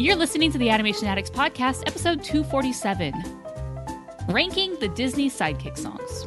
You're listening to the Animation Addicts Podcast, episode 247 Ranking the Disney Sidekick Songs.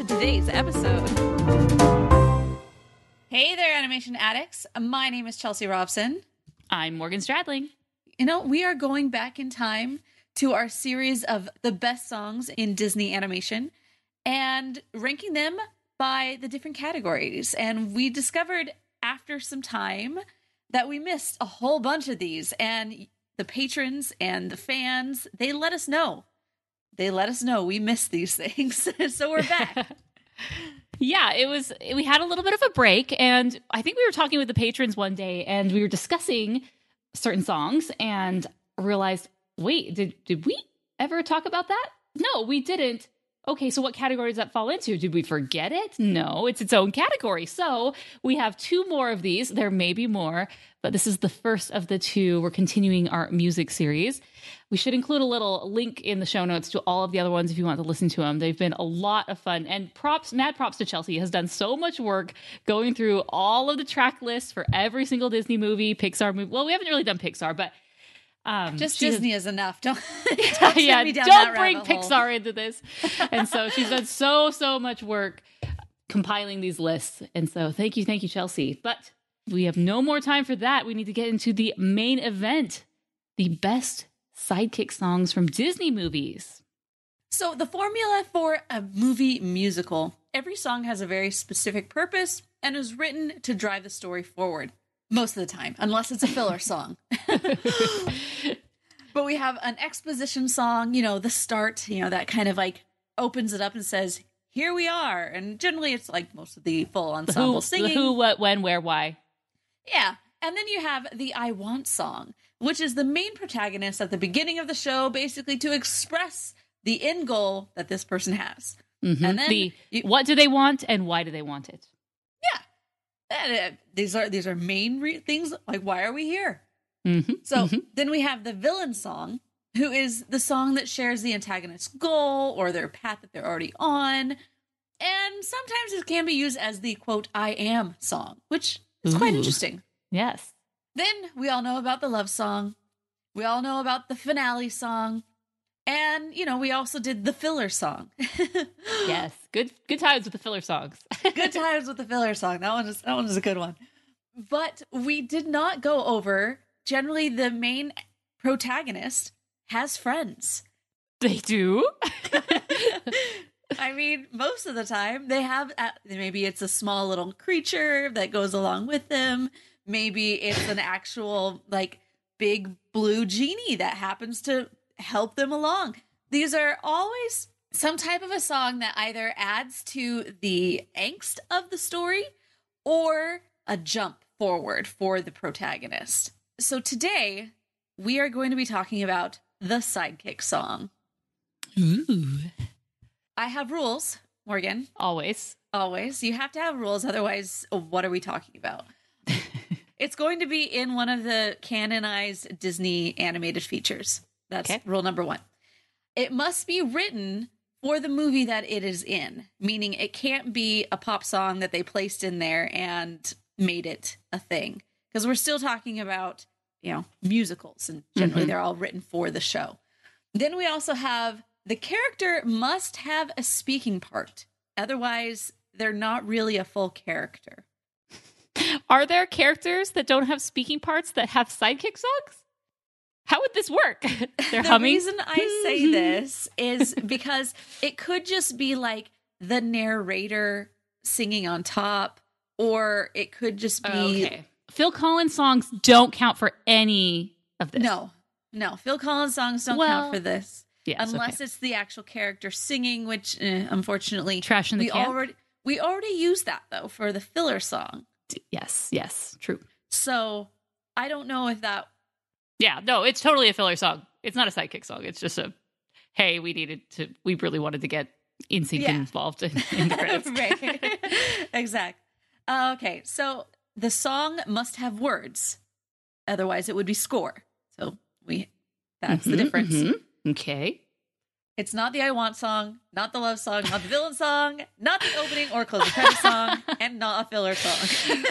today's episode. Hey there, animation addicts. My name is Chelsea Robson. I'm Morgan Stradling. You know, we are going back in time to our series of the best songs in Disney animation and ranking them by the different categories. And we discovered after some time that we missed a whole bunch of these. And the patrons and the fans, they let us know. They let us know we missed these things. so we're back. yeah, it was, we had a little bit of a break. And I think we were talking with the patrons one day and we were discussing certain songs and realized, wait, did, did we ever talk about that? No, we didn't. Okay, so what category does that fall into? Did we forget it? No, it's its own category. So we have two more of these. There may be more, but this is the first of the two. We're continuing our music series. We should include a little link in the show notes to all of the other ones if you want to listen to them. They've been a lot of fun. And props, mad props to Chelsea, has done so much work going through all of the track lists for every single Disney movie, Pixar movie. Well, we haven't really done Pixar, but um, Just Disney has, is enough. Don't, don't yeah, don't bring Pixar into this. And so she's done so so much work compiling these lists. And so thank you, thank you, Chelsea. But we have no more time for that. We need to get into the main event, the best sidekick songs from Disney movies. So the formula for a movie musical, every song has a very specific purpose and is written to drive the story forward most of the time, unless it's a filler song. but we have an exposition song, you know, the start, you know, that kind of like opens it up and says, "Here we are," and generally it's like most of the full ensemble who, singing. who, what, when, where, why. Yeah, and then you have the "I Want" song, which is the main protagonist at the beginning of the show, basically to express the end goal that this person has. Mm-hmm. And then the, you, what do they want and why do they want it? Uh, these are these are main re- things like why are we here? Mm-hmm, so mm-hmm. then we have the villain song who is the song that shares the antagonist's goal or their path that they're already on. And sometimes it can be used as the quote i am song which is Ooh. quite interesting. Yes. Then we all know about the love song. We all know about the finale song and you know we also did the filler song. Yes. Good good times with the filler songs. Good times with the filler song. That one is that one is a good one. But we did not go over generally the main protagonist has friends. They do? I mean most of the time they have uh, maybe it's a small little creature that goes along with them. Maybe it's an actual like big blue genie that happens to help them along. These are always some type of a song that either adds to the angst of the story or a jump forward for the protagonist. So today, we are going to be talking about the sidekick song. Ooh. I have rules, Morgan. Always. Always. You have to have rules, otherwise, what are we talking about? it's going to be in one of the canonized Disney animated features. That's okay. rule number one. It must be written for the movie that it is in, meaning it can't be a pop song that they placed in there and made it a thing. Because we're still talking about, you know, musicals and generally mm-hmm. they're all written for the show. Then we also have the character must have a speaking part. Otherwise, they're not really a full character. Are there characters that don't have speaking parts that have sidekick songs? How would this work? They're the humming. reason I say this is because it could just be like the narrator singing on top, or it could just be okay. Phil Collins songs don't count for any of this. no, no. Phil Collins songs don't Well, count for this Yes, unless okay. it's the actual character singing, which eh, unfortunately Trash in the we Camp? already we already used that though for the filler song. yes, yes, true. So I don't know if that Yeah, no, it's totally a filler song. It's not a sidekick song. It's just a hey, we needed to we really wanted to get NSYNC Yeah. involved in, in the credits. right. exact. Uh, okay, so the song must have words, otherwise it would be score. So we that's the Mhm, difference. mhm. Okay. It's not the I Want song, not the love song, not the villain song, not the opening or closing credit song, and not a filler song.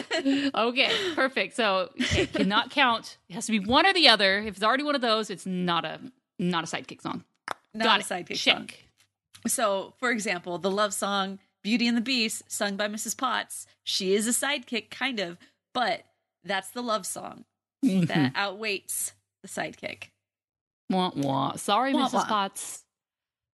Okay, perfect. So okay, cannot count. It has to be one or the other. If it's already one of those, it's not a not a sidekick song. not Got a it. sidekick Check. song. So, for example, the love song Beauty and the Beast, sung by Mrs. Potts, she is a sidekick, kind of, but that's the love song that mm-hmm. outweighs the sidekick. Wah, wah. Sorry, Wah, Mrs. wah. Potts.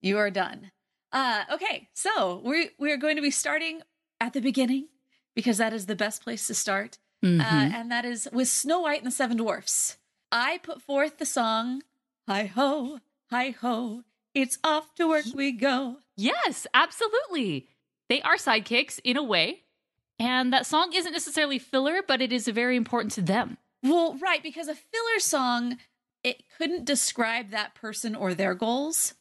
You are done. Uh, okay, so we we are going to be starting at the beginning because that is the best place to start, Mhm. uh, and that is with Snow White and the Seven Dwarfs. I put forth the song "Hi ho, hi ho, it's off to work we go." Yes, absolutely. They are sidekicks in a way. And that song isn't necessarily filler, but it is very important to them. Well, right, because a filler song it couldn't describe that person or their goals,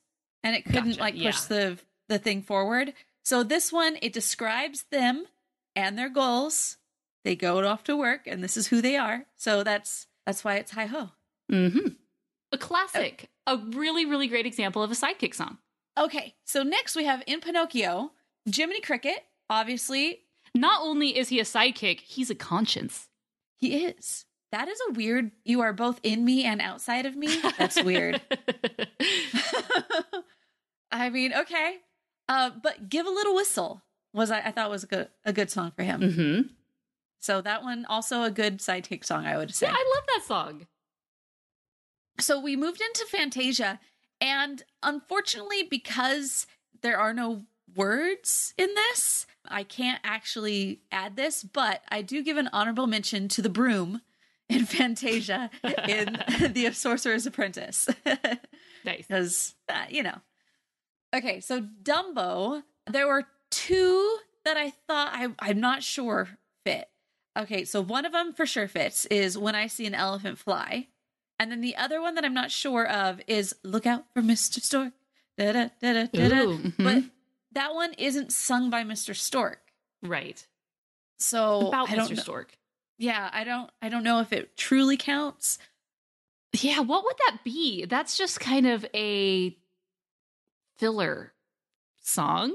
and it couldn't Gotcha, like push yeah. the the thing forward. So this one it describes them and their goals. They go off to work, and this is who they are. So that's that's why it's hi ho. Mm-hmm. A classic. A really, really great example of a sidekick song. Okay, so next we have in Pinocchio, Jiminy Cricket. Obviously, Not only is he a sidekick, he's a conscience. he is. That is a weird. You are both in me and outside of me. That's weird. I mean, okay. Uh, but give a little whistle was I, I thought was a good a good song for him. mm-hmm. So that one also a good sidekick song, I would say. Yeah, I love that song. so we moved into Fantasia, and unfortunately, because there are no words in this, I can't actually add this. But I do give an honorable mention to the broom in Fantasia in the Sorcerer's Apprentice. Nice. because uh, you know. Okay, so Dumbo, there were two that I thought I I'm not sure fit. Okay, so one of them for sure fits is when I see an elephant fly, and then the other one that I'm not sure of is look out for Mr. Stork. Da-da, da-da, da-da. Ooh, mhm. But that one isn't sung by Mr. Stork, Right. so About I. Mr. know- Stork. Yeah, I don't. I don't know if it truly counts. Yeah, what would that be? That's just kind of a filler song,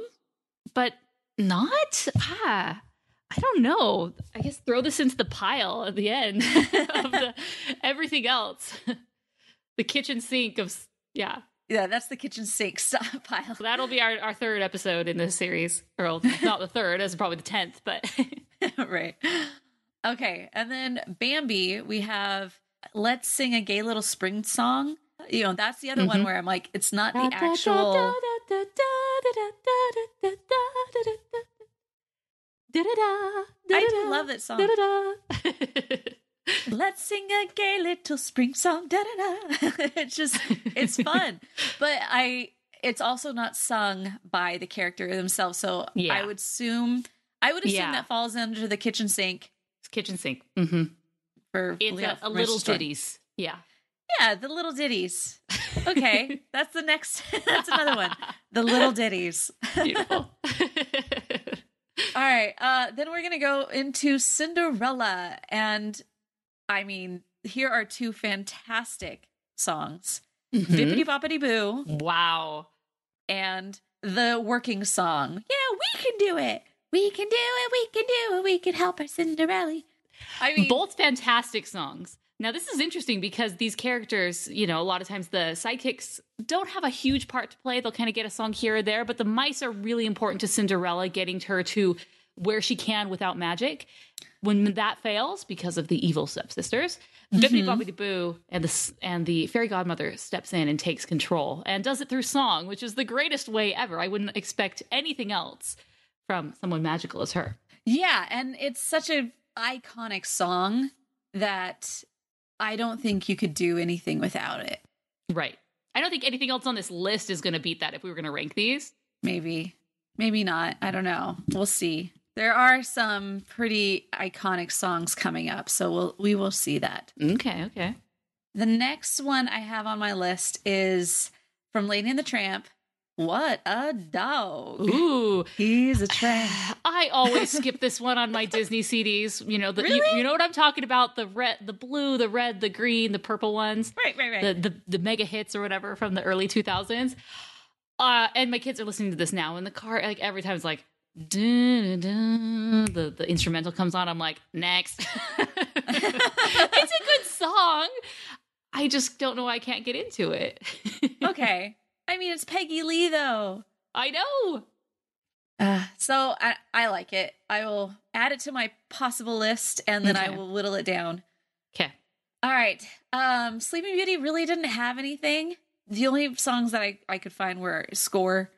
but not. Ah, I don't know. I guess throw this into the pile at the end of the everything else. the kitchen sink of yeah. Yeah, that's the kitchen sink pile. That'll be our, our third episode in this series. Or not the third, that's probably the tenth, but right. Okay, and then Bambi, we have "Let's Sing a Gay Little Spring Song." You know, that's the other one Mhm. where I'm like, it's not the actual. I do love that song. Let's sing a gay little spring song. Da da da. It's just, it's fun, but I. It's also not sung by the character themselves, so Yeah. I would assume. I would assume Yeah. that falls under the kitchen sink It's kitchen sink. Mm-hmm. for It's Leo- a, a little ditties. Yeah. Yeah, the little ditties. Okay, that's the next. that's another one. The little ditties. Beautiful. All right. Uh, then we're gonna go into Cinderella, and I mean, here are two fantastic songs: Mhm. "Bippity Boppity Boo" Wow. and the working song. Yeah, we can do it. We can do it. We can do it. We can help our Cinderella. I mean, Both fantastic songs. Now, this is interesting because these characters, you know, a lot of times the sidekicks don't have a huge part to play. They'll kind of get a song here or there, but the mice are really important to Cinderella, getting her to where she can without magic. When that fails because of the evil stepsisters, Bippity mm-hmm. Boppity Boo and the and the fairy godmother steps in and takes control and does it through song, which is the greatest way ever. I wouldn't expect anything else from someone magical as her. Yeah, and it's such a iconic song that I don't think you could do anything without it. Right. I don't think anything else on this list is going to beat that if we were going to rank these. Maybe. Maybe not. I don't know. We'll see. There are some pretty iconic songs coming up, so we'll we will see that. Okay, okay. The next one I have on my list is from Lady and the Tramp. What a dog. Ooh. He's a tramp. I always skip this one on my Disney CDs. You know, the, you, you know what I'm talking about? The red, the blue, the red, the green, the purple ones. Right, right, right. The, the the mega hits or whatever from the early 2000s. Uh, and my kids are listening to this now in the car. Like every time it's like, dun, dun, dun, the the instrumental comes on. I'm like, next. it's a good song. I just don't know why I can't get into it. okay. I mean, it's Peggy Lee, though. I know. Uh, so I, I like it. I will add it to my possible list and then I will whittle it down. Okay. All right. Um, Sleeping Beauty really didn't have anything. The only songs that I, I could find were Score.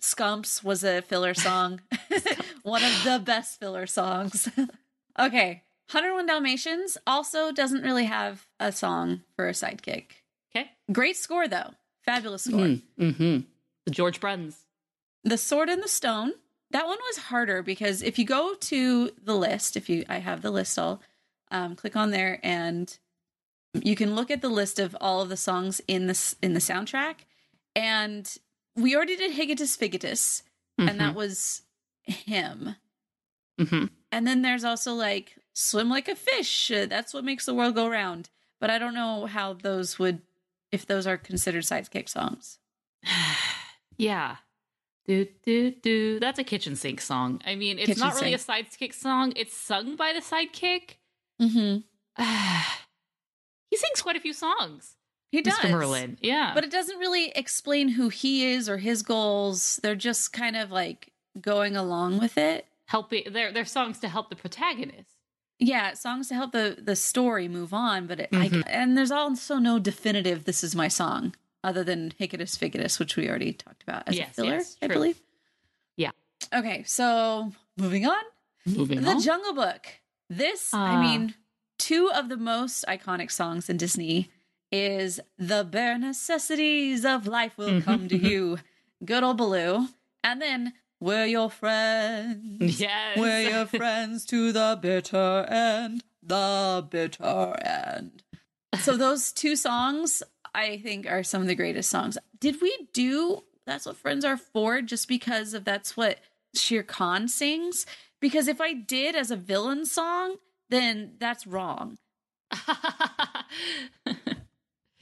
Skumps was a filler song. One of the best filler songs. okay. 101 Dalmatians also doesn't really have a song for a sidekick. Okay. Great score, though. Fabulous score. Mm-hmm. The George Bruns. The Sword and the Stone. That one was harder because if you go to the list, if you I have the list all, um, click on there and you can look at the list of all of the songs in this in the soundtrack. And we already did Higitus Figitus, and that was him. Mm-hmm. And then there's also like Swim Like a Fish. uh, That's what makes the world go round. But I don't know how those would, if those are considered sidekick songs. yeah. Do do do. That's a kitchen sink song. I mean, it's Kitchen not really a sidekick song. It's sung by the sidekick. Mm-hmm. he sings quite a few songs. He does. Mr. Merlin. Yeah. But it doesn't really explain who he is or his goals. They're just kind of like going along with it. helping they're they're songs to help the protagonist. Yeah, songs to help the the story move on, but it, I, Mhm. and there's also no definitive "this is my song" other than "Higitus Figitus," which we already talked about as Yes, a filler, yes, I believe. Yeah. Okay, so moving on, Moving on. the on. Jungle Book. This, I Ah. mean, two of the most iconic songs in Disney is "The Bare Necessities of Life Will Come to You," good old Baloo, and then "We're Your Friends." yes. We're your friends to the bitter end, the bitter end. So those two songs, I think, are some of the greatest songs. Did we do That's What Friends Are For just because of that's what Shere Khan sings? Because if I did as a villain song, then that's wrong.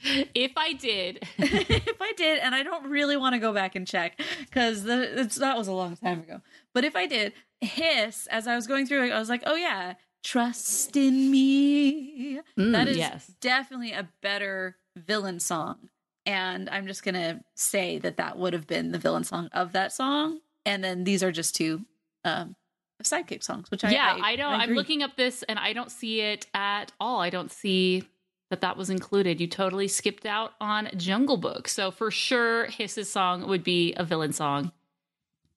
if I did, if I did, and I don't really want to go back and check because that was a long time ago. But if I did, hiss as I was going through it, I was like, oh yeah, trust in me. Mm, that is yes. definitely a better villain song. And I'm just gonna say that that would have been the villain song of that song. And then these are just two um, sidekick songs, which I yeah, I, don't. I'm looking up this and I don't see it at all. I don't see that that was included. You totally skipped out on Jungle Book. So for sure, Hiss's song would be a villain song,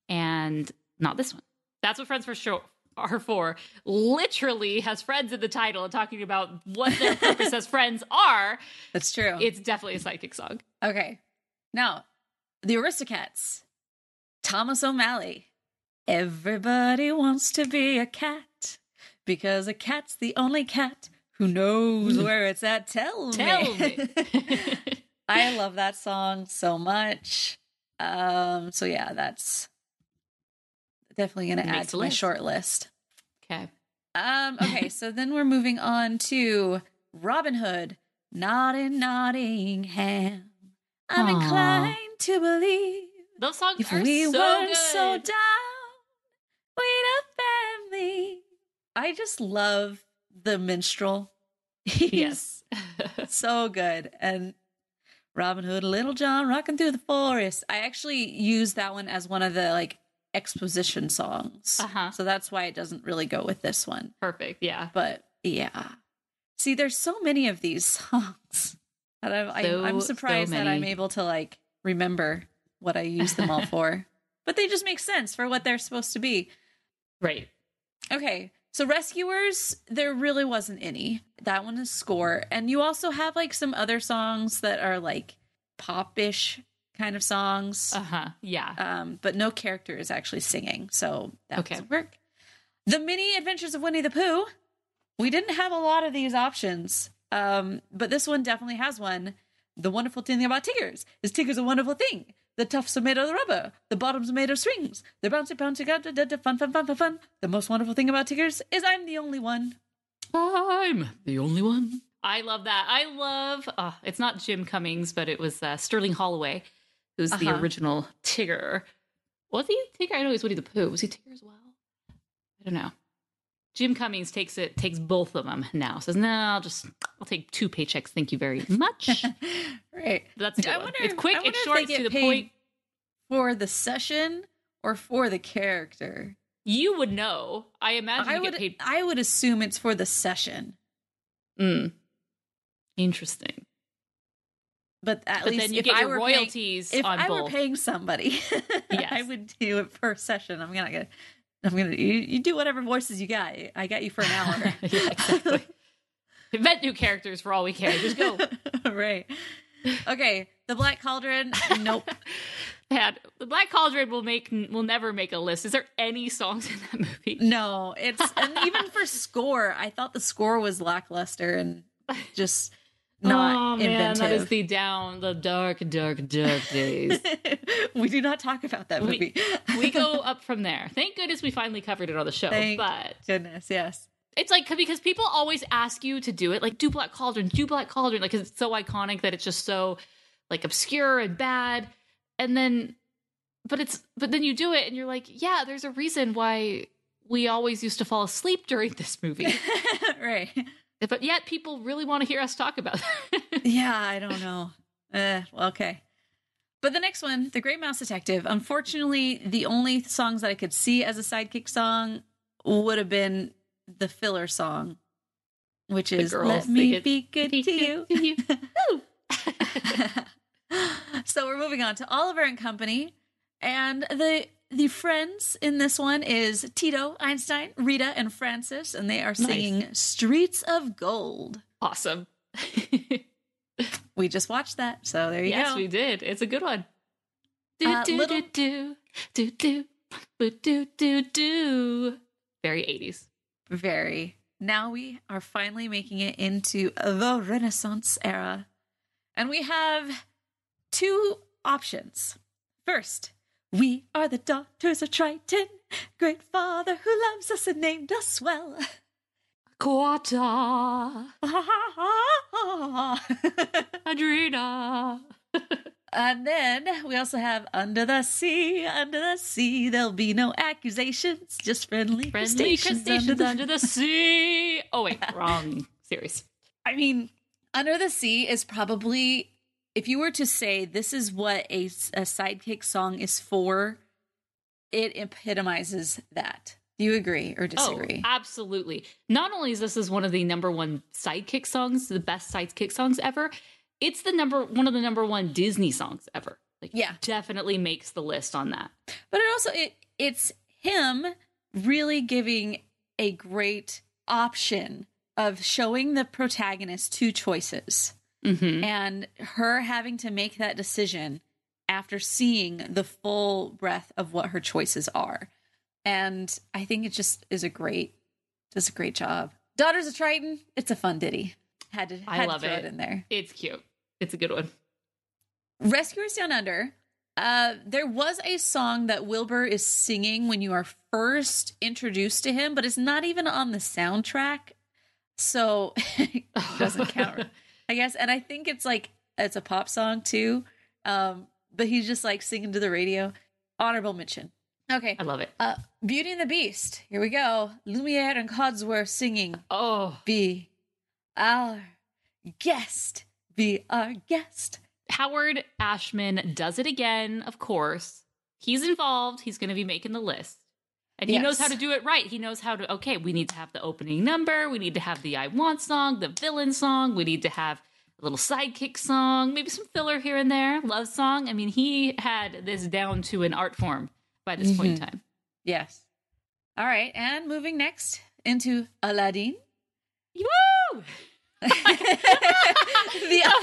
and not this one. That's what Friends for sure are for. Literally has friends in the title and talking about what their purpose as friends are. That's true. It's definitely a psychic song. Okay. Now, the Aristocats. Thomas O'Malley. Everybody wants to be a cat because a cat's the only cat who knows where it's at. Tell, Tell me. me. I love that song so much. Um, so yeah, that's definitely going to add to my short list. okay. Um, okay, so then we're moving on to Robin Hood, not in Nottingham. I'm Aw. inclined to believe Those songs if are we so weren't good. so down, we'd a family. I just love the minstrel. Yes. so good. And Robin Hood, Little John, rocking through the forest. I actually used that one as one of the like exposition songs. Uh-huh. So that's why it doesn't really go with this one. Perfect. Yeah. But yeah. See, there's so many of these songs that I'm, So- I, I'm so surprised that I'm able to like remember what I use them all for. But they just make sense for what they're supposed to be. Right. Okay. So Rescuers, there really wasn't any. That one is score. And you also have like some other songs that are like pop-ish kind of songs. Uh huh. Yeah. Um, but no character is actually singing, so that Okay. doesn't work. The many adventures of Winnie the Pooh. We didn't have a lot of these options. Um, but this one definitely has one. The wonderful thing about Tiggers is Tigger's a wonderful thing. The tufts are made of rubber. The bottoms are made of strings. The bouncy bouncy got da, da, da, fun fun fun fun fun. The most wonderful thing about Tiggers is I'm the only one. I'm the only one. I love that. I love. Uh, it's not Jim Cummings, but it was uh, Sterling Holloway, who's the Uh-huh. original Tigger. Was he Tigger? I know he's Woody the Pooh. Was he Tigger as well? I don't know. Jim Cummings takes it, takes both of them now. Says, "No, I'll just, I'll take two paychecks. Thank you very much." Right. That's a good I one. wonder- It's quick. It's short. It's to the point. For the session or for the character? You would know. I imagine I you would paid. I would assume it's for the session. Mm. Interesting. But at But least if get I your were paying- royalties if I both. were paying somebody, Yes. I would do it per session. I'm gonna get. I'm gonna. You, you do whatever voices you got. I got you for an hour. yeah, exactly. Invent new characters for all we care. Just go. right. Okay. The Black Cauldron. Nope. And the Black Cauldron will make will never make a list. Is there any songs in that movie? No. It's and even for score, I thought the score was lackluster and just not oh, man, inventive. that is the down, the dark, dark, dark days. we do not talk about that We- movie. we go up from there. Thank goodness we finally covered it on the show. Thank but goodness. Yes. it's like because people always ask you to do it, like do Black Cauldron, do Black Cauldron, like it's so iconic that it's just so like obscure and bad. And then, but it's but then you do it and you're like, yeah, there's a reason why we always used to fall asleep during this movie. right. But yet people really want to hear us talk about it. Yeah, I don't know. Uh, well, okay. But the next one, The Great Mouse Detective, unfortunately, the only songs that I could see as a sidekick song would have been the filler song, which is Let Me. Be Good to You. to you. so we're moving on to Oliver and Company. And the the friends in this one is Tito, Einstein, Rita, and Francis, and they are singing Streets of Gold. awesome. We just watched that, so there you yes, go. we did. It's a good one. Do Uh, do little- do do do do do do do. Very eighties. Very. Now we are finally making it into the Renaissance era. And we have two options. First, we are the daughters of Triton, great father who loves us and named us well. Quarter Adrena. and then we also have Under the Sea, Under the Sea, there'll be no accusations, just friendly, Friendly crustaceans crustaceans under the sea. Oh wait, wrong series. I mean, Under the Sea is probably, if you were to say this is what a, a sidekick song is for, it epitomizes that. Do you agree or oh, disagree? Oh, absolutely. Not only is this is one of the number one sidekick songs, the best sidekick songs ever, it's the number one of the number one Disney songs ever. Like, Yeah. definitely makes the list on that. but it also it it's him really giving a great option of showing the protagonist two choices hmm and her having to make that decision after seeing the full breadth of what her choices are. And I think it just is a great does a great job. Daughters of Triton, it's a fun ditty. Had to, I love to throw it. it in there. It's cute. It's a good one. Rescuers Down Under. Uh, there was a song that Wilbur is singing when you are first introduced to him, but it's not even on the soundtrack, so it doesn't count, I guess. And I think it's like it's a pop song too, um, but he's just like singing to the radio. Honorable mention. Okay, I love it. uh, Beauty and the Beast. Here we go. Lumiere and Cogsworth singing Oh, be our guest. Be our guest. Howard Ashman does it again, of course. He's involved. He's going to be making the list. And he knows how to do it right. He knows how to, okay, we need to have the opening number. We need to have the I Want song, the villain song. We need to have a little sidekick song, maybe some filler here and there, love song. I mean, he had this down to an art form by this point in mm-hmm. time. Yes. All right. And moving next into Aladdin. Woo! the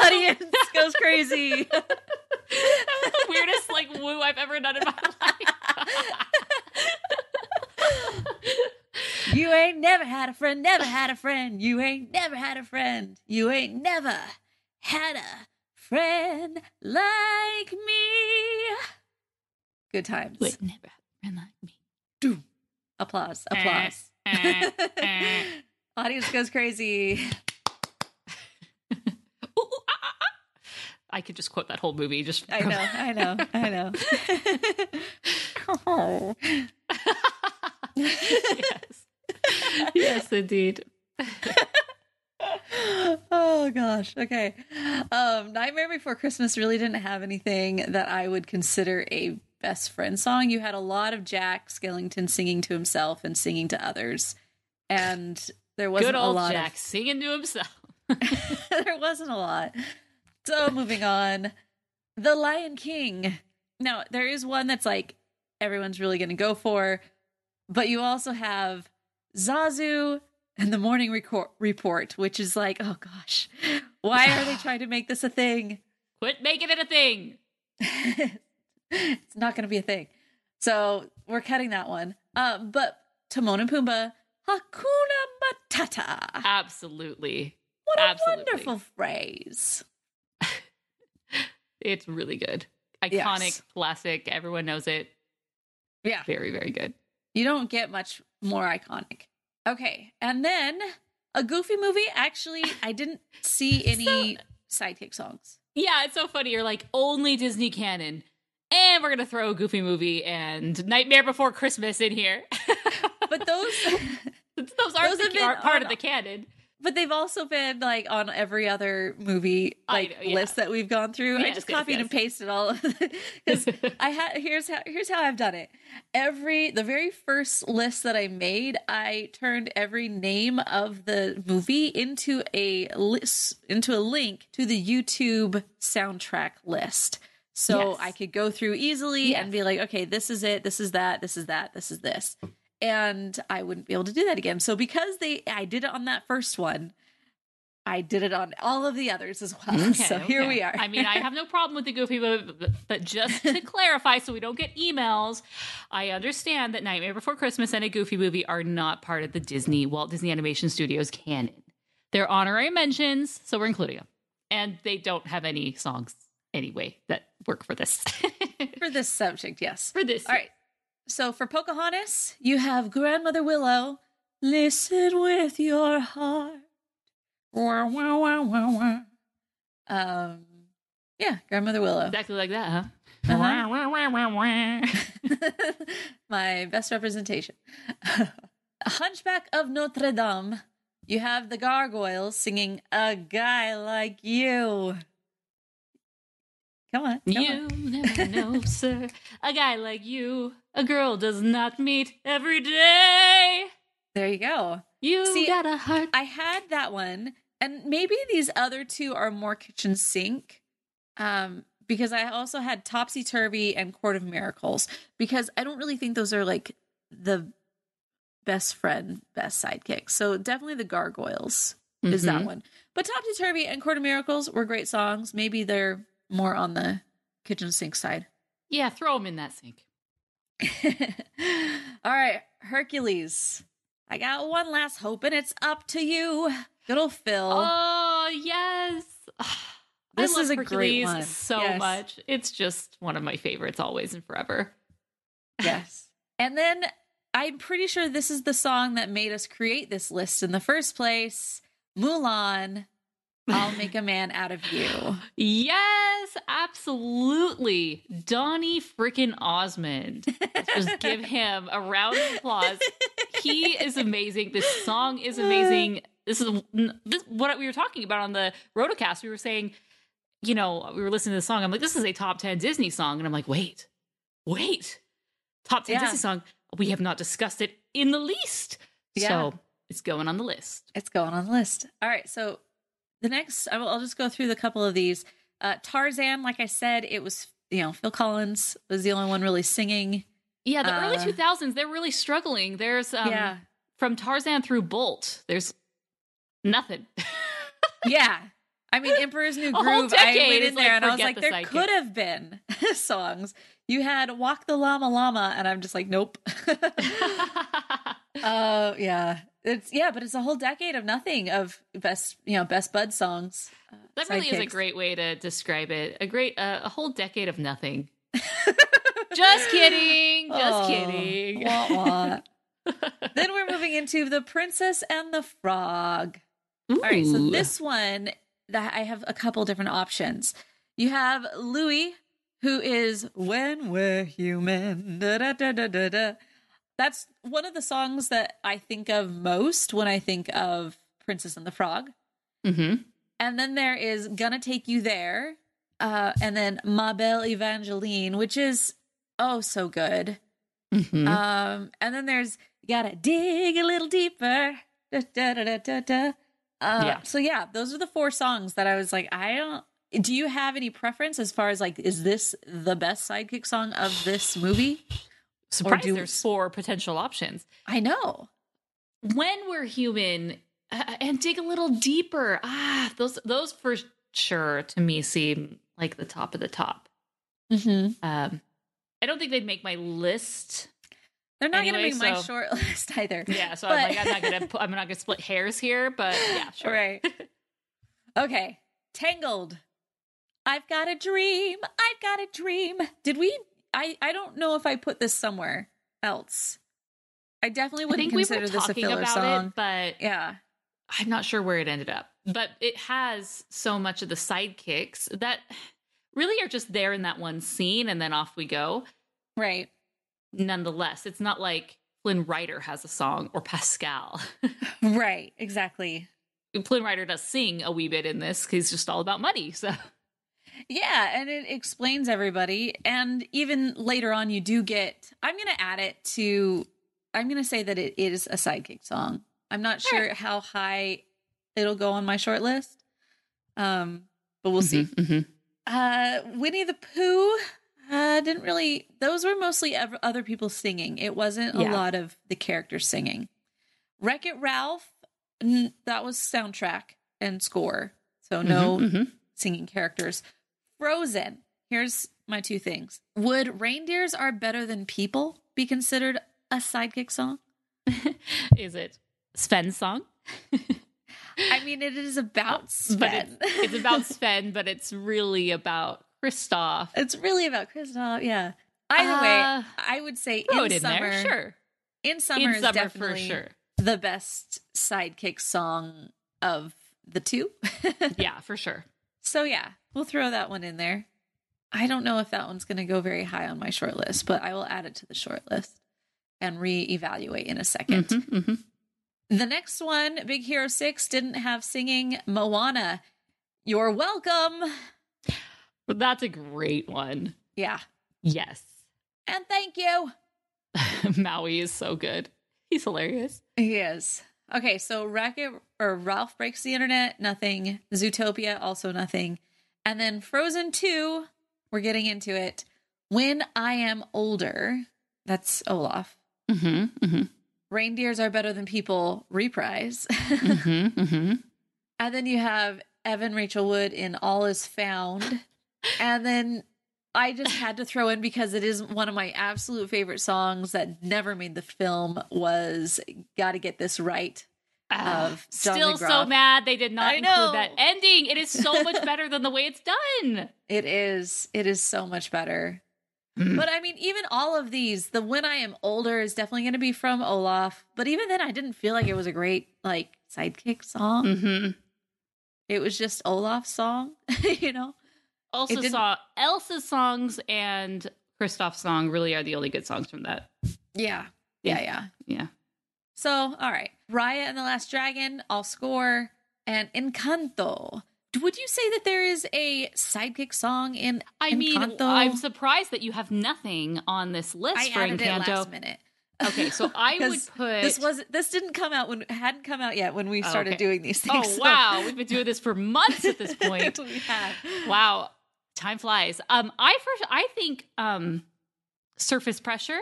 audience goes crazy. That was the weirdest like woo I've ever done in my life. You ain't never had a friend, never had a friend. You ain't never had a friend. You ain't never had a friend like me. Good times. Wait, never had a friend like me. Doom. Applause. Applause. Eh, eh, eh. Audience goes crazy. Ah, ah, ah. I could just quote that whole movie. Just I know. I know. I know. yes, yes, indeed. oh gosh. Okay. Um Nightmare Before Christmas really didn't have anything that I would consider a best friend song. You had a lot of Jack Skellington singing to himself and singing to others. And there wasn't a lot Jack singing to himself. there wasn't a lot. So moving on. The Lion King. Now, there is one that's like everyone's really gonna go for, but you also have Zazu and the Morning Report, which is like, oh gosh, why are they trying to make this a thing? Quit making it a thing. it's not going to be a thing. So we're cutting that one. Um, but Timon and Pumbaa, Hakuna Matata. Absolutely. What a absolutely. wonderful phrase. It's really good. Iconic, Yes. classic. Everyone knows it. Yeah. Very, very good. You don't get much more iconic. Okay. And then a goofy movie. Actually, I didn't see any sidekick songs. Yeah, it's so funny. You're like, only Disney canon. And we're going to throw a goofy movie and Nightmare Before Christmas in here. But those Those aren't, Those the, aren't part of the canon. But they've also been like on every other movie like know, yeah. list that we've gone through. I just copied yes. and pasted all of because I had here's how here's how I've done it. Every the very first list that I made, I turned every name of the movie into a list into a link to the YouTube soundtrack list. So Yes. I could go through easily Yes. and be like, okay, this is it, this is that, this is that, this is this. And I wouldn't be able to do that again. So because they I did it on that first one, I did it on all of the others as well. so here okay. we are. I mean, I have no problem with the goofy but, but just to clarify, so we don't get emails, I understand that Nightmare Before Christmas and a goofy movie are not part of the Disney Walt Disney Animation Studios canon. They're honorary mentions, so we're including them, and they don't have any songs anyway that work for this. for this subject, yes. for this, All right. So for Pocahontas, you have Grandmother Willow. Listen with your heart. Wah, wah, wah, wah, wah. Um, yeah, Grandmother Willow. exactly like that, huh? Uh-huh. Wah, wah, wah, wah, wah. My best representation. Hunchback of Notre Dame. You have the gargoyles singing "A Guy Like You." Come on, come on. You never know, sir. A guy like you, a girl does not meet every day. There you go. You See, got a heart. I had that one, and maybe these other two are more kitchen sink. Um, because I also had Topsy Turvy and Court of Miracles, because I don't really think those are like the best friend, best sidekick. So definitely the Gargoyles is that Mhm. one. But Topsy Turvy and Court of Miracles were great songs. Maybe they're more on the kitchen sink side. Yeah, throw him in that sink. All right, Hercules. I got one last hope, and it's up to you. Good old Phil. Oh yes, This is a great one. so Yes. much. It's just one of my favorites, always and forever. Yes. And then I'm pretty sure this is the song that made us create this list in the first place. Mulan, I'll make a man out of you. Yes, absolutely. Donnie freaking Osmond. Let's just give him a round of applause. He is amazing. This song is amazing. This is this, what we were talking about on the Rotocast. We were saying you know, we were listening to the song. I'm like, this is a top 10 Disney song. And I'm like, wait, wait, top 10 Yeah. Disney song. We have not discussed it in the least. Yeah. So it's going on the list. It's going on the list. All right. So the next, I will, I'll just go through the couple of these. Uh, Tarzan, like I said, it was, you know, Phil Collins was the only one really singing. Yeah, the early Uh, 2000s, they're really struggling. There's um, yeah. from Tarzan through Bolt, there's nothing. Yeah. I mean, Emperor's New Groove, I went in like, there and I was like, the there could have been songs. You had Walk the Llama Llama, and I'm just like, nope. uh, yeah. It's, yeah, but it's a whole decade of nothing of best, you know, best Bud songs. Uh, that really is a great way to describe it. A great, uh, a whole decade of nothing. Just kidding. Just Oh, kidding. wah, wah. then we're moving into The Princess and the Frog. All right, so this one that I have a couple different options. You have Louis, who is "When We're Human." Da, da, da, da, da, da. That's one of the songs that I think of most when I think of Princess and the Frog. Mhm. And then there is "Gonna Take You There," uh, and then "Ma Belle Evangeline," which is oh so good. Mhm. Um, and then there's gotta dig a little deeper. Da, da, da. Uh, Yeah. So yeah, those are the four songs that I was like, I don't. Do you have any preference as far as like, is this the best sidekick song of this movie? Surprised do- there's four potential options. I know. When we're human uh, and dig a little deeper, ah, those those for sure to me seem like the top of the top. Mm-hmm. Um, I don't think they'd make my list. They're not Anyway, gonna make my short list either. Yeah, so But- I'm like, I'm not gonna, I'm not gonna split hairs here, but yeah, sure. Right. okay. Tangled. I've got a dream. I've got a dream. Did we? I I don't know if I put this somewhere else. I definitely wouldn't think we consider were this a talking filler about song. it, but Yeah. I'm not sure where it ended up. But it has so much of the sidekicks that really are just there in that one scene, and then off we go. Right. Nonetheless, it's not like Flynn Rider has a song or Pascal. Right. Exactly. Flynn Rider does sing a wee bit in this because he's just all about money. So Yeah, and it explains everybody. And even later on, you do get. I'm going to add it to. I'm going to say that it is a sidekick song. I'm not sure how high it'll go on my short list, um, but we'll see. Mhm, mhm. Uh, Winnie the Pooh. Uh, didn't really. Those were mostly ev- other people singing. It wasn't a lot of the characters singing. Wreck It Ralph. n- That was soundtrack and score. So no Mhm, mhm. singing characters. Frozen. Here's my two things. Would reindeers are better than people be considered a sidekick song? Is it Sven's song? I mean, it is about But Sven. it's, it's about Sven, but it's really about Kristoff. it's really about Kristoff. Yeah. Either way, Uh, I would say in in summer. there, sure. In summer in is definitely sure. the best sidekick song of the two. Yeah, for sure. So yeah, we'll throw that one in there. I don't know if that one's going to go very high on my short list, but I will add it to the short list and reevaluate in a 2nd Mhm, mhm. The next one, Big Hero 6, didn't have singing Moana. You're welcome. That's a great one. Yeah. Yes. And thank you. Maui is so good. He's hilarious. He is. Okay, so Wreck It Ralph breaks the internet, nothing. Zootopia, also nothing. And then Frozen 2, we're getting into it. When I am older, that's Olaf. Mm-hmm, mm-hmm, Reindeers are better than people, reprise. mm-hmm, mm-hmm. and then you have Evan Rachel Wood in All Is Found. And then I just had to throw in because it is one of my absolute favorite songs that never made the film was Gotta Get This Right. Of John Still so mad they did not I know. include that ending. It is so much better than the way it's done. It is. It is so much better. Mm. But I mean, even all of these, the when I am older is definitely going to be from Olaf. But even then, I didn't feel like it was a great like sidekick song. Mm-hmm. It was just Olaf's song, you know. Also saw Elsa's songs and Kristoff's song really are the only good songs from that. Yeah, yeah, yeah. Yeah. So, all right, Raya and the Last Dragon, I'll score, and Encanto. would you say that there is a sidekick song in? I mean, I'm surprised that you have nothing on this list I for added it Encanto. last minute. Okay, so I would put this was this didn't come out when hadn't come out yet when we oh, started Okay. doing these oh, things. Oh so- wow, we've been doing this for months at this point. we have. wow, time flies. Um, I first, I think, um, surface pressure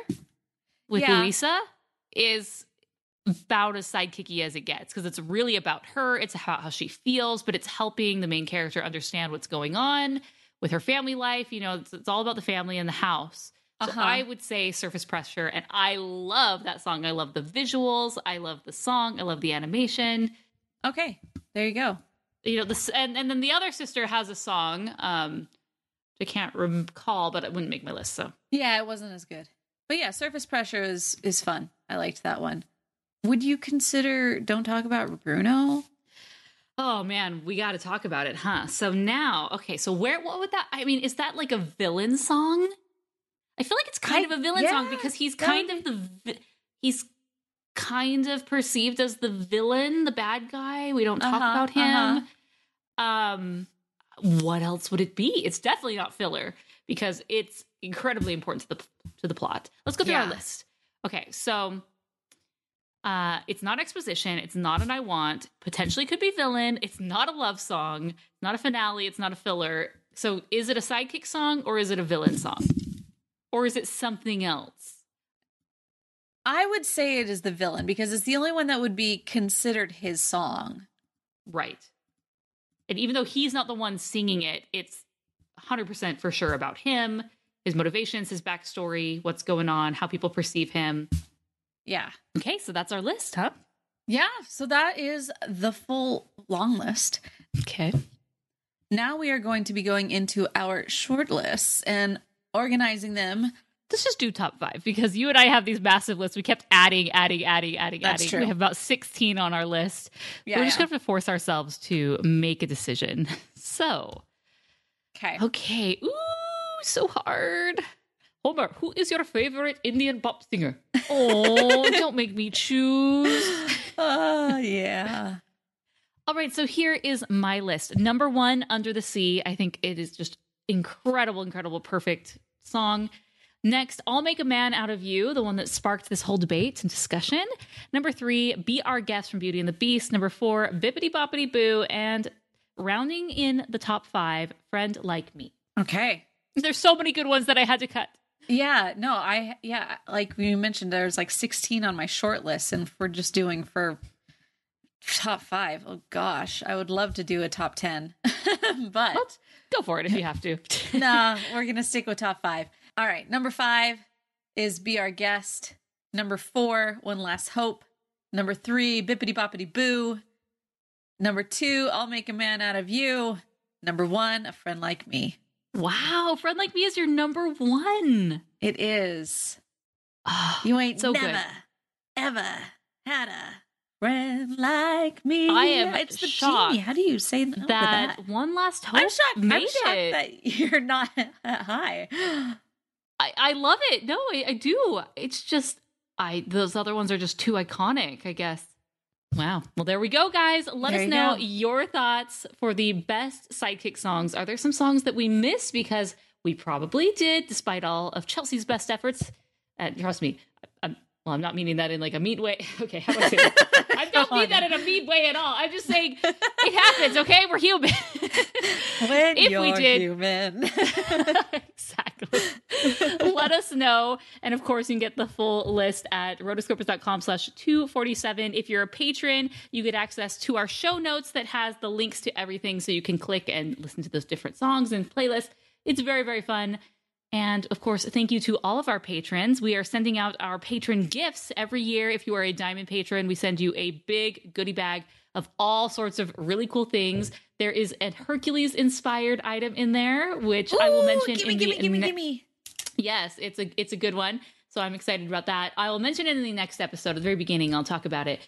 with Yeah. Louisa is about as sidekicky as it gets because it's really about her. It's about how she feels, but it's helping the main character understand what's going on with her family life. You know, it's, it's all about the family and the house. So Uh-huh. I would say surface pressure, and I love that song. I love the visuals. I love the song. I love the animation Okay, there you go. you know this and, and then the other sister has a song um i can't recall but it wouldn't make my list so Yeah, it wasn't as good. But yeah, surface pressure is is fun. I liked that one. Would you consider Don't Talk About Bruno? oh man we got to talk about it huh so now okay so where what would that i mean is that like a villain song i feel like it's kind I- of a villain song because he's kind of the he's kind of perceived as the villain the bad guy we don't talk Uh-huh, about him um what else would it be? It's definitely not filler because it's incredibly important to the to the plot. Let's go through our list. Okay so uh it's not exposition it's not an i want potentially could be villain it's not a love song it's not a finale it's not a filler. So is it a sidekick song or is it a villain song? Or is it something else? I would say it is the villain because it's the only one that would be considered his song. Right. And even though he's not the one singing it, it's 100% for sure about him, his motivations, his backstory, what's going on, how people perceive him. Yeah. Okay, so that's our list, huh? Yeah, so that is the full long list. Okay. Now we are going to be going into our short lists and organizing them. Let's just do top five because you and I have these massive lists. We kept adding, adding, adding, adding, That's adding. true. We have about 16 on our list. Yeah, We're just yeah. going to have to force ourselves to make a decision. So, Okay. okay. Ooh, so hard. Homer, who is your favorite Indian pop singer? Oh, don't make me choose. Oh, yeah. All right, so here is my list. Number one, Under the Sea. I think it is just incredible, incredible, perfect song. Next, I'll Make a Man Out of You, the one that sparked this whole debate and discussion. Number three, Be Our Guest from Beauty and the Beast. Number four, Bippity Boppity Boo. And rounding in the top five, Friend Like Me. Okay. There's so many good ones that I had to cut. Yeah, no, I yeah, like you mentioned there's like 16 on my short list and if we're just doing for top 5. Oh gosh, I would love to do a top 10. but go for it if you have to. nah, we're going to stick with top 5. All right, number 5 is be our guest. Number 4, one last hope. Number 3, bippity boppity boo. Number 2, I'll make a man out of you. Number 1, a friend like me. wow, Friend Like Me is your number one. It is. Ah, You ain't So good. never, good. ever had a friend like me. I am It's the shocked genie. How do you say that? that, one last hope I'm shocked. I'm shocked it. that you're not high. I, I love it. No, I, I do. It's just I those other ones are just too iconic, I guess. Wow. Well, there we go, guys. Let There us you know go. your thoughts for the best sidekick songs. Are there some songs that we missed because we probably did, despite all of Chelsea's best efforts? And trust me, well, I'm not meaning that in like a mean way. Okay, how do I say that? I don't mean that in a mean way at all. I'm just saying it happens. Okay, we're human. when If we you're did- human. exactly. Let us know. And of course, you can get the full list at rotoscopers.com slash 247. If you're a patron, you get access to our show notes that has the links to everything so you can click and listen to those different songs and playlists. It's very, very fun. And of course, thank you to all of our patrons. We are sending out our patron gifts every year. If you are a diamond patron, we send you a big goodie bag of all sorts of really cool things. There is a Hercules inspired item in there, which I will Ooh, mention Gimme, in gimme, the gimme, gimme. Yes, it's a it's a good one. So I'm excited about that. I will mention it in the next episode. At the very beginning, I'll talk about it.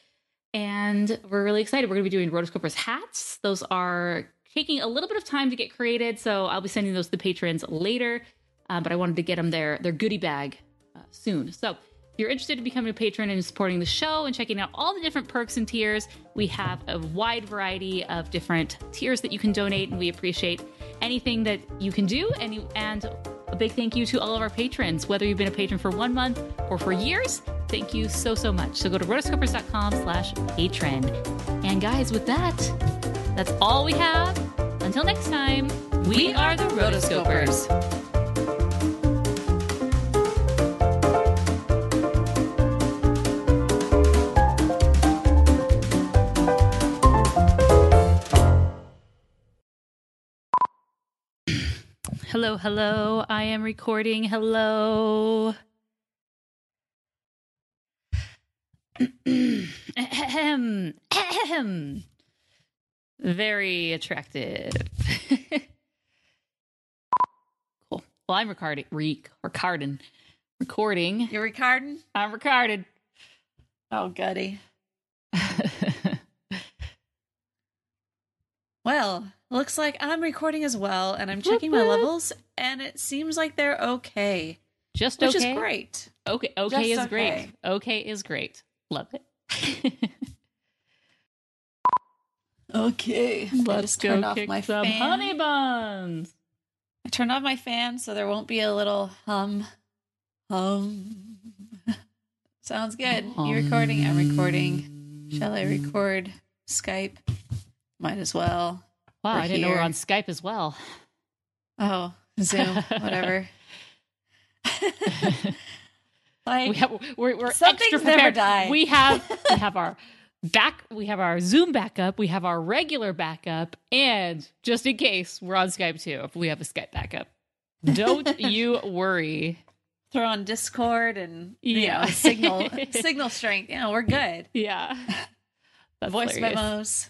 And we're really excited. We're going to be doing Rotoscopers hats. Those are taking a little bit of time to get created, so I'll be sending those to the patrons later. Uh, but I wanted to get them their their goodie bag uh, soon. So if you're interested in becoming a patron and supporting the show and checking out all the different perks and tiers, we have a wide variety of different tiers that you can donate, and we appreciate anything that you can do. And, you, and a big thank you to all of our patrons, whether you've been a patron for one month or for years. Thank you so, so much. So go to rotoscopers.com slash patron. And guys, with that, that's all we have. Until next time, we are the Rotoscopers. Hello, hello. I am recording. Hello. Ahem. Ahem. Very attractive. cool. Well, I'm recording. Re- recording. Recording. You're recording? I'm recorded. Oh, goody. well, looks like I'm recording as well, and I'm checking my levels, and it seems like they're okay, Just okay. which is great. Okay. Okay Just is great. okay. Okay is great. Love it. Okay, Let's go off my some fan. honey buns. I turned off my fan so there won't be a little hum. Hum. Sounds good. You recording? I'm recording. Shall I record Skype? Might as well. Wow, We're I didn't know we we're on Skype as well. Oh, Zoom, whatever. like, we have, we're, we're extra prepared. We have we have our back we have our Zoom backup, we have our regular backup, and just in case we're on Skype too, if we have a Skype backup. Don't you worry. throw on Discord and you Yeah. know, signal signal strength. You know, we're good. Yeah. That's Voice hilarious. memos.